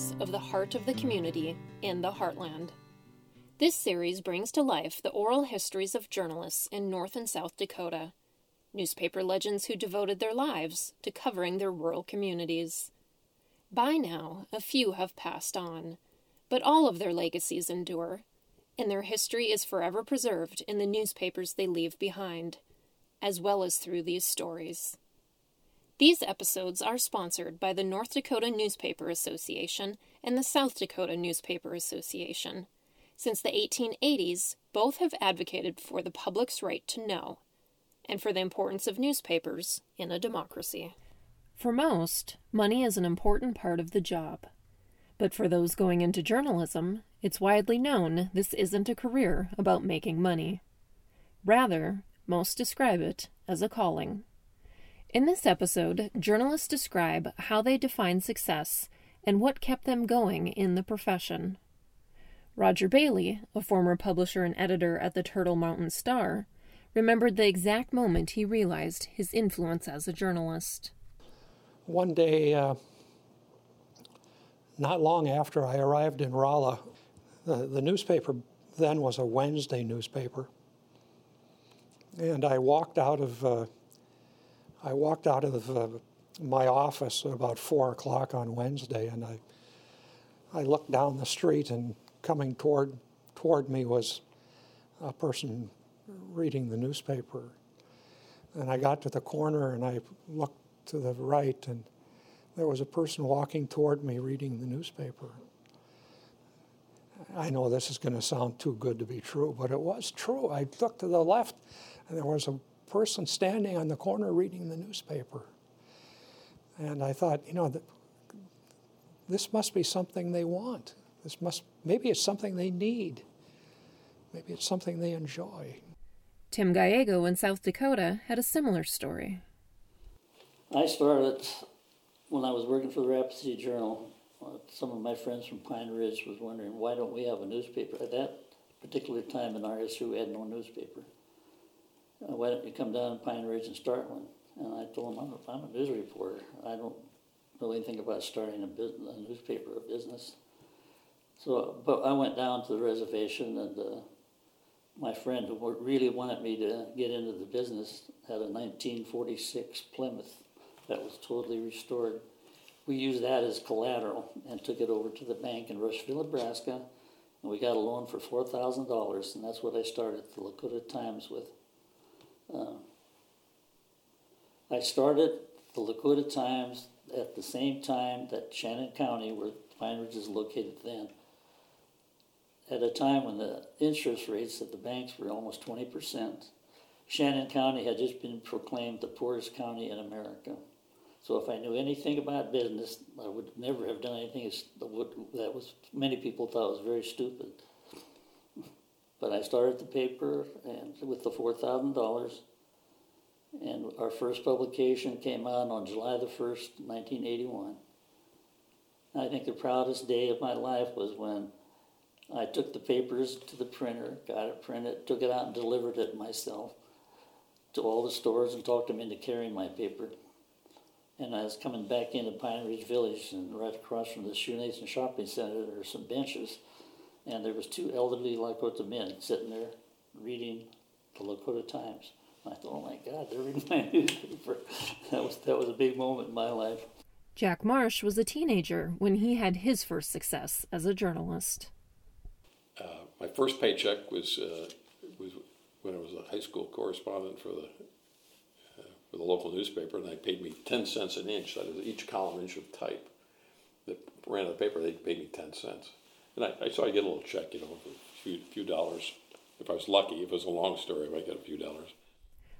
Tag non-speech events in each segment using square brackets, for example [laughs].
stories of the heart of the community in the heartland. This series brings to life the oral histories of journalists in North and South Dakota, newspaper legends who devoted their lives to covering their rural communities. By now, a few have passed on, but all of their legacies endure, and their history is forever preserved in the newspapers they leave behind, as well as through these stories. These episodes are sponsored by the North Dakota Newspaper Association and the South Dakota Newspaper Association. Since the 1880s, both have advocated for the public's right to know and for the importance of newspapers in a democracy. For most, money is an important part of the job. But for those going into journalism, it's widely known this isn't a career about making money. Rather, most describe it as a calling. In this episode, journalists describe how they define success and what kept them going in the profession. Roger Bailey, a former publisher and editor at the Turtle Mountain Star, remembered the exact moment he realized his influence as a journalist. One day, uh, not long after I arrived in Rolla, the, the newspaper then was a Wednesday newspaper, and I walked out of uh, I walked out of uh, my office at about four o'clock on Wednesday, and I I looked down the street, and coming toward toward me was a person reading the newspaper. And I got to the corner, and I looked to the right, and there was a person walking toward me reading the newspaper. I know this is going to sound too good to be true, but it was true. I looked to the left, and there was a person standing on the corner reading the newspaper. And I thought, you know, this must be something they want. This must maybe it's something they need. Maybe it's something they enjoy. Tim Giago in South Dakota had a similar story. I started when I was working for the Rapid City Journal. Uh, some of my friends from Pine Ridge was wondering why don't we have a newspaper at that particular time in our history we had no newspaper why don't you come down to Pine Ridge and start one? And I told him, I'm a, I'm a news reporter. I don't know anything about starting a, business, a newspaper or business. So, but I went down to the reservation, and uh, my friend who really wanted me to get into the business had a 1946 Plymouth that was totally restored. We used that as collateral and took it over to the bank in Rushville, Nebraska, and we got a loan for $4,000, and that's what I started the Lakota Times with. Uh, I started the Lakota Times at the same time that Shannon County, where Pine Ridge is located then, at a time when the interest rates at the banks were almost 20%. Shannon County had just been proclaimed the poorest county in America. So if I knew anything about business, I would never have done anything that was many people thought was very stupid. But I started the paper and with the four thousand dollars, and our first publication came out on July the first, nineteen eighty-one. I think the proudest day of my life was when I took the papers to the printer, got it printed, took it out and delivered it myself to all the stores and talked them into carrying my paper. And I was coming back into Pine Ridge Village, and right across from the Sioux Nation Shopping Center, there were some benches and there was two elderly Lakota men sitting there reading the Lakota Times. I thought, oh my God, they're reading my [laughs] newspaper. That was that was a big moment in my life. Jack Marsh was a teenager when he had his first success as a journalist. Uh, my first paycheck was uh, was when I was a high school correspondent for the uh, for the local newspaper, and they paid me ten cents an inch. That is each column inch of type that ran in the paper. They paid me ten cents. And I, I, so I get a little check, you know, a few, few dollars. If I was lucky, if it was a long story, I might get a few dollars.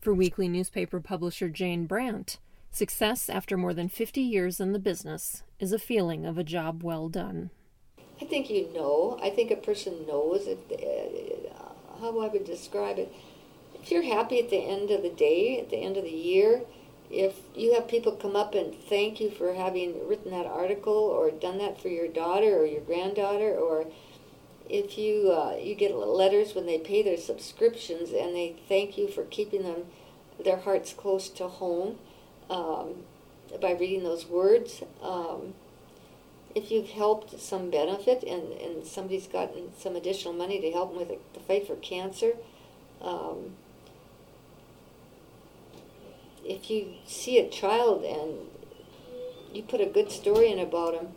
For weekly newspaper publisher Jane Brandt, success after more than 50 years in the business is a feeling of a job well done. I think you know. I think a person knows if they, uh, how I would describe it. If you're happy at the end of the day, at the end of the year, if you have people come up and thank you for having written that article or done that for your daughter or your granddaughter or if you uh, you get letters when they pay their subscriptions and they thank you for keeping them their hearts close to home um, by reading those words um, if you've helped some benefit and, and somebody's gotten some additional money to help them with the fight for cancer, um, if you see a child and you put a good story in about him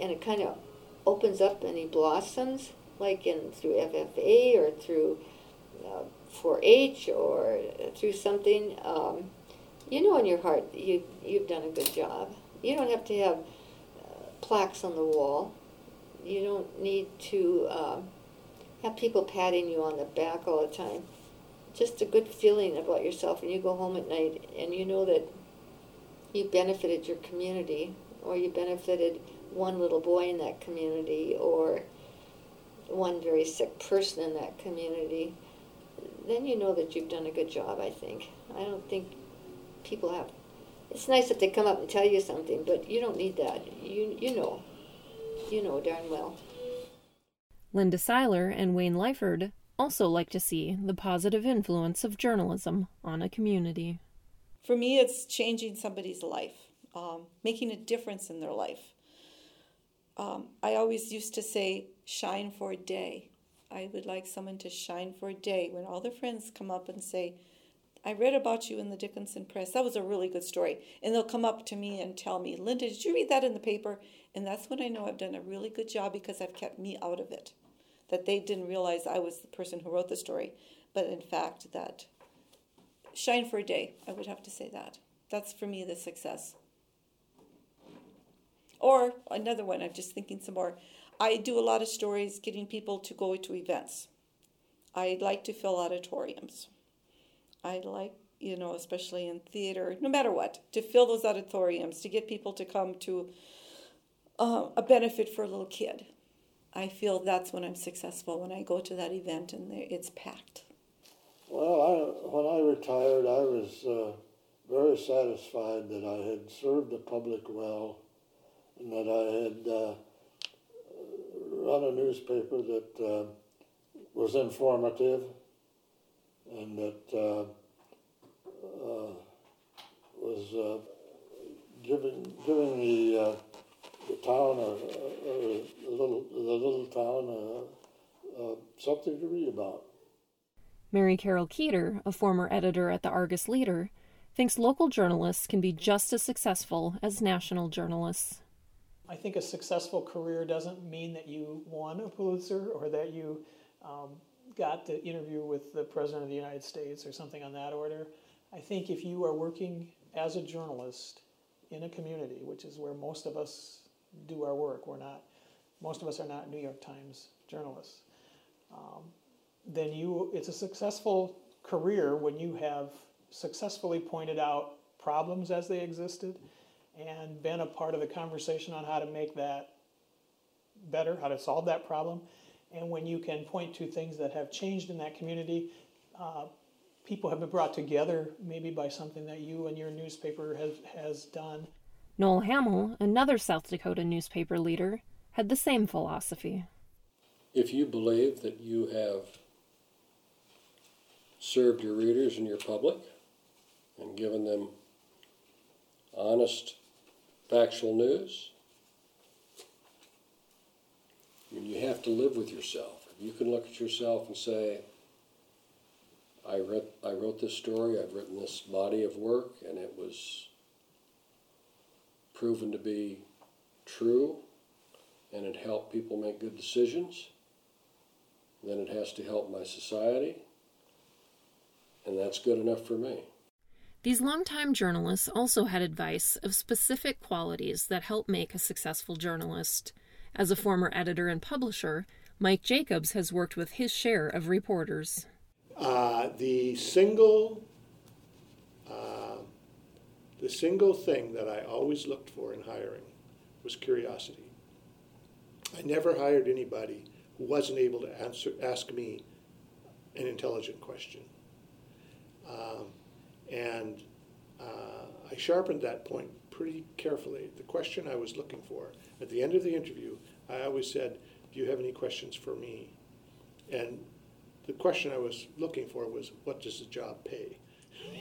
and it kind of opens up and he blossoms, like in through FFA or through uh, 4-H or through something, um, you know in your heart you you've done a good job. You don't have to have uh, plaques on the wall. You don't need to uh, have people patting you on the back all the time. Just a good feeling about yourself, and you go home at night and you know that you benefited your community, or you benefited one little boy in that community, or one very sick person in that community. Then you know that you've done a good job. I think. I don't think people have. It's nice that they come up and tell you something, but you don't need that. You you know, you know darn well. Linda Seiler and Wayne Lyford also like to see the positive influence of journalism on a community. For me, it's changing somebody's life, um, making a difference in their life. Um, I always used to say, shine for a day. I would like someone to shine for a day when all their friends come up and say, I read about you in the Dickinson Press. That was a really good story. And they'll come up to me and tell me, Linda, did you read that in the paper? And that's when I know I've done a really good job because I've kept me out of it. That they didn't realize I was the person who wrote the story, but in fact, that shine for a day, I would have to say that. That's for me the success. Or another one, I'm just thinking some more. I do a lot of stories getting people to go to events. I like to fill auditoriums. I like, you know, especially in theater, no matter what, to fill those auditoriums, to get people to come to uh, a benefit for a little kid. I feel that's when I'm successful, when I go to that event and it's packed. Well, I, when I retired, I was uh, very satisfied that I had served the public well and that I had uh, run a newspaper that uh, was informative and that uh, uh, was uh, giving giving the the town uh, uh, or, the little the little town uh, something to read about. Mary Carol Keeter, a former editor at the Argus Leader, thinks local journalists can be just as successful as national journalists. I think a successful career doesn't mean that you won a Pulitzer or that you um, got the interview with the President of the United States or something on that order. I think if you are working as a journalist in a community, which is where most of us do our work, we're not, most of us are not New York Times journalists, um, then you, it's a successful career when you have successfully pointed out problems as they existed and been a part of the conversation on how to make that better, how to solve that problem. And when you can point to things that have changed in that community, uh, people have been brought together maybe by something that you and your newspaper has, has done. Noel Hamiel, another South Dakota newspaper leader, had the same philosophy. If you believe that you have served your readers and your public and given them honest factual news. You have to live with yourself. You can look at yourself and say, I read I wrote this story, I've written this body of work, and it was proven to be true and it helped people make good decisions. Then it has to help my society. And that's good enough for me. These longtime journalists also had advice of specific qualities that help make a successful journalist. As a former editor and publisher, Mike Jacobs has worked with his share of reporters. Uh, the single, the single thing that I always looked for in hiring was curiosity. I never hired anybody who wasn't able to answer, ask me an intelligent question. Um, and uh, I sharpened that point pretty carefully. The question I was looking for at the end of the interview, I always said, Do you have any questions for me? And the question I was looking for was, What does the job pay?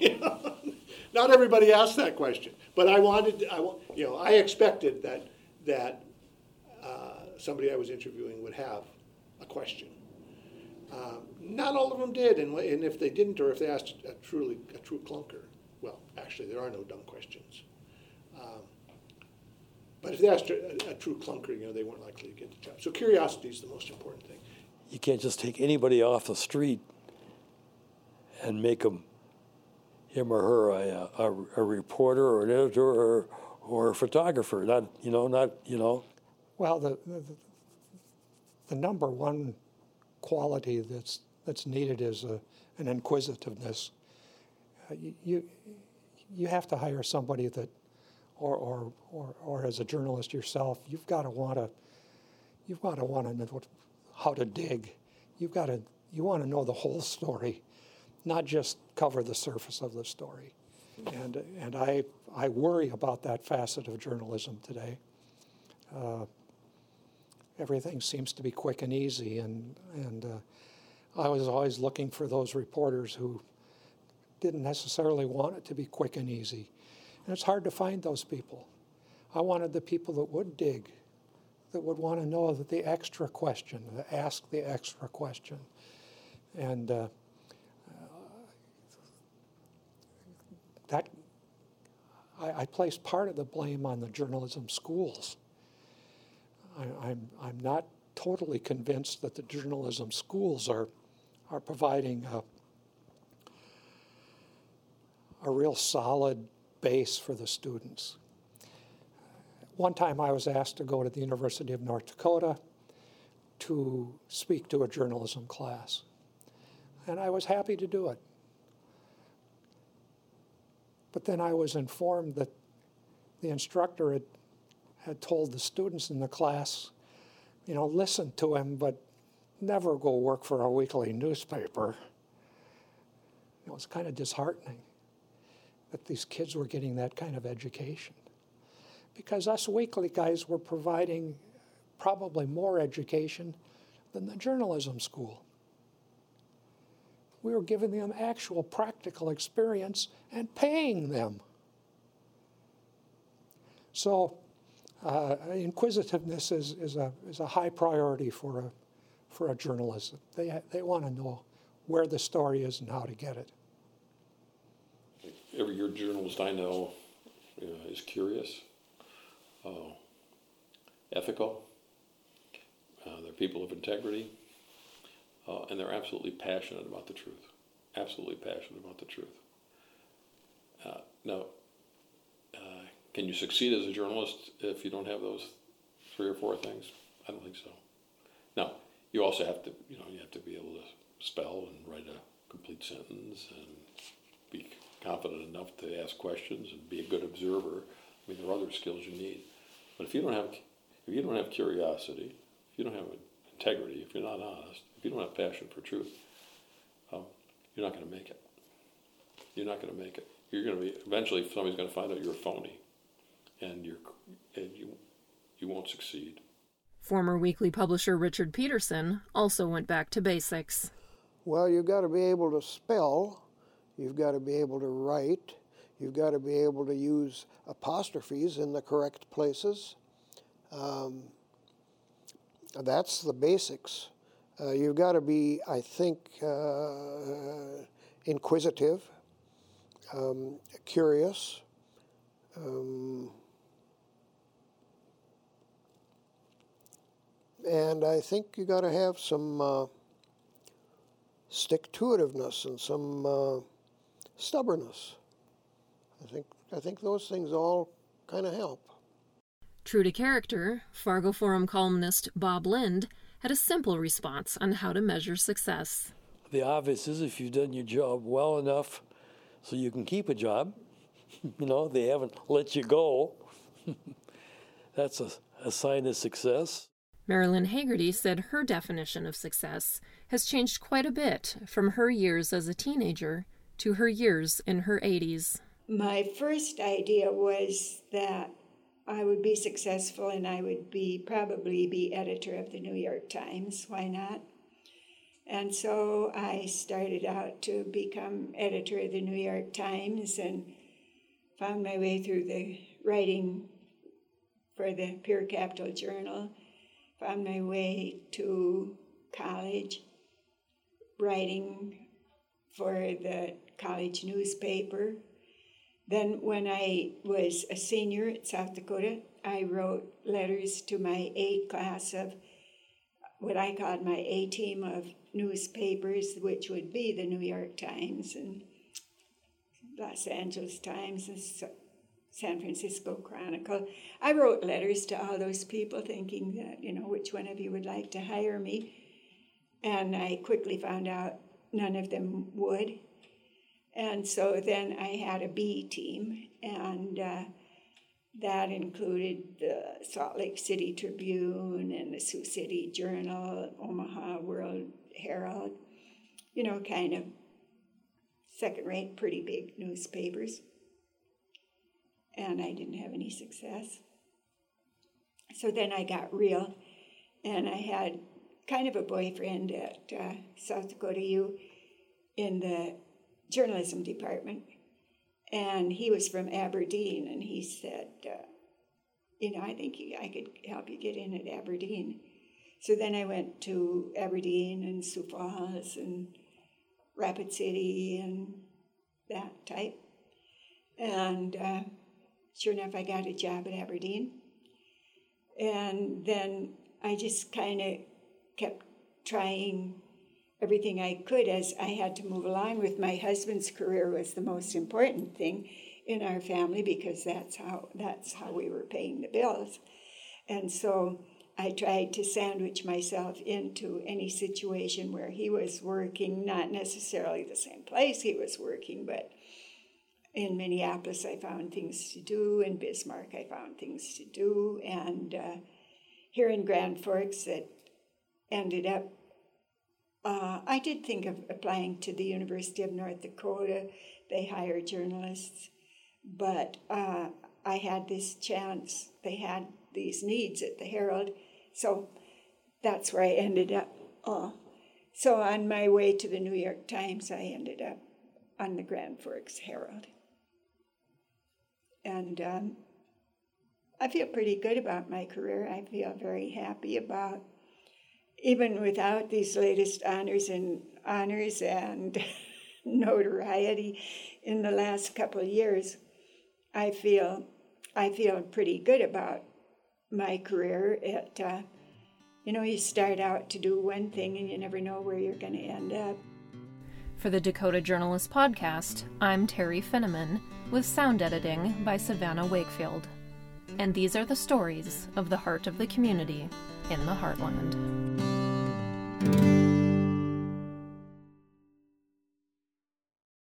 [laughs] Not everybody asked that question, but I wanted, I, you know, I expected that that somebody I was interviewing would have a question. Um, not all of them did, and, and if they didn't, or if they asked a truly a true clunker, well, actually, there are no dumb questions. Um, but if they asked a, a, true clunker, you know, they weren't likely to get the job. So curiosity is the most important thing. You can't just take anybody off the street and make them, him or her, a, a, a reporter or an editor or, or a photographer. Not, you know, not, you know. Well, the, the, the number one quality that's, that's needed is a, an inquisitiveness. Uh, you, you have to hire somebody that, or, or, or, or as a journalist yourself, you've got to want to, you've got to want to know how to dig. You've got to, you want to know the whole story, not just cover the surface of the story. And, and I, I worry about that facet of journalism today. Uh, everything seems to be quick and easy, and, and uh, I was always looking for those reporters who didn't necessarily want it to be quick and easy. And it's hard to find those people. I wanted the people that would dig, that would want to know that the extra question, that ask the extra question. And uh, that I, I, place part of the blame on the journalism schools. I, am I'm, I'm not totally convinced that the journalism schools are, are providing a, a real solid base for the students. One time I was asked to go to the University of North Dakota to speak to a journalism class, and I was happy to do it. But then I was informed that the instructor had, had told the students in the class, you know, listen to him, but never go work for a weekly newspaper. It was kind of disheartening that these kids were getting that kind of education. Because us weekly guys were providing probably more education than the journalism school. We were giving them actual practical experience and paying them. So, uh, inquisitiveness is, is, a, is a high priority for a, for a journalist. They, they want to know where the story is and how to get it every year journalist I know uh, is curious, uh, ethical. Uh, they're people of integrity, uh, and they're absolutely passionate about the truth. Absolutely passionate about the truth. Uh, now, uh, can you succeed as a journalist if you don't have those three or four things? I don't think so. Now, you also have to, you know, you have to be able to spell and write a complete sentence and be confident enough to ask questions and be a good observer. I mean, there are other skills you need. But if you don't have, if you don't have curiosity, if you don't have integrity, if you're not honest, you don't have passion for truth, um, you're not going to make it. You're not going to make it. You're going to be eventually somebody's going to find out you're a phony, and you're and you you won't succeed. Former weekly publisher Richard Peterson also went back to basics. Well, you've got to be able to spell You've got to be able to write. You've got to be able to use apostrophes in the correct places. Um, that's the basics. Uh, you've got to be, I think, uh, inquisitive, um, curious. Um, and I think you got to have some uh, stick to itiveness and some uh, stubbornness. I think I think those things all kind of help. True to character, Fargo Forum columnist Bob Lind had a simple response on how to measure success. The obvious is if you've done your job well enough so you can keep a job, [laughs] you know, they haven't let you go. [laughs] That's a, a sign of success. Marilyn Hagerty said her definition of success has changed quite a bit from her years as a teenager to her years in her 80s. My first idea was that I would be successful and I would be probably be editor of the New York Times. Why not? And so I started out to become editor of the New York Times and found my way through the writing for the Pierre Capital Journal found my way to college, writing for the college newspaper. Then, when I was a senior at South Dakota, I wrote letters to my A class of what I called my A team of newspapers, which would be the New York Times and Los Angeles Times and San Francisco Chronicle. I wrote letters to all those people thinking that, you know, which one of you would like to hire me. And I quickly found out none of them would. And so then I had a B team, and uh, that included the Salt Lake City Tribune and the Sioux City Journal, Omaha World Herald, you know, kind of second rate, pretty big newspapers. And I didn't have any success. So then I got real, and I had kind of a boyfriend at uh, South Dakota U in the journalism department, and he was from Aberdeen, and he said, uh, "You know, I think I could help you get in at Aberdeen." So then I went to Aberdeen and Sioux Falls and Rapid City and that type, and uh, sure enough, I got a job at Aberdeen, and then I just kind of kept trying everything I could as I had to move along with my husband's career was the most important thing in our family because that's how that's how we were paying the bills. And so I tried to sandwich myself into any situation where he was working, not necessarily the same place he was working, but in Minneapolis I found things to do, in Bismarck I found things to do, and uh, here in Grand Forks it ended up uh, I did think of applying to the University of North Dakota. They hire journalists, but uh, I had this chance. They had these needs at the Herald, so that's where I ended up. So on my way to the New York Times, I ended up on the Grand Forks Herald, and um, I feel pretty good about my career. I feel very happy about even without these latest honors and honors and [laughs] notoriety in the last couple of years, I feel I feel pretty good about my career. It uh, you know you start out to do one thing and you never know where you're going to end up. For the Dakota Journalist Podcast, I'm Teri Finneman with sound editing by Savannah Wakefield. And these are the stories of the heart of the community in the Heartland.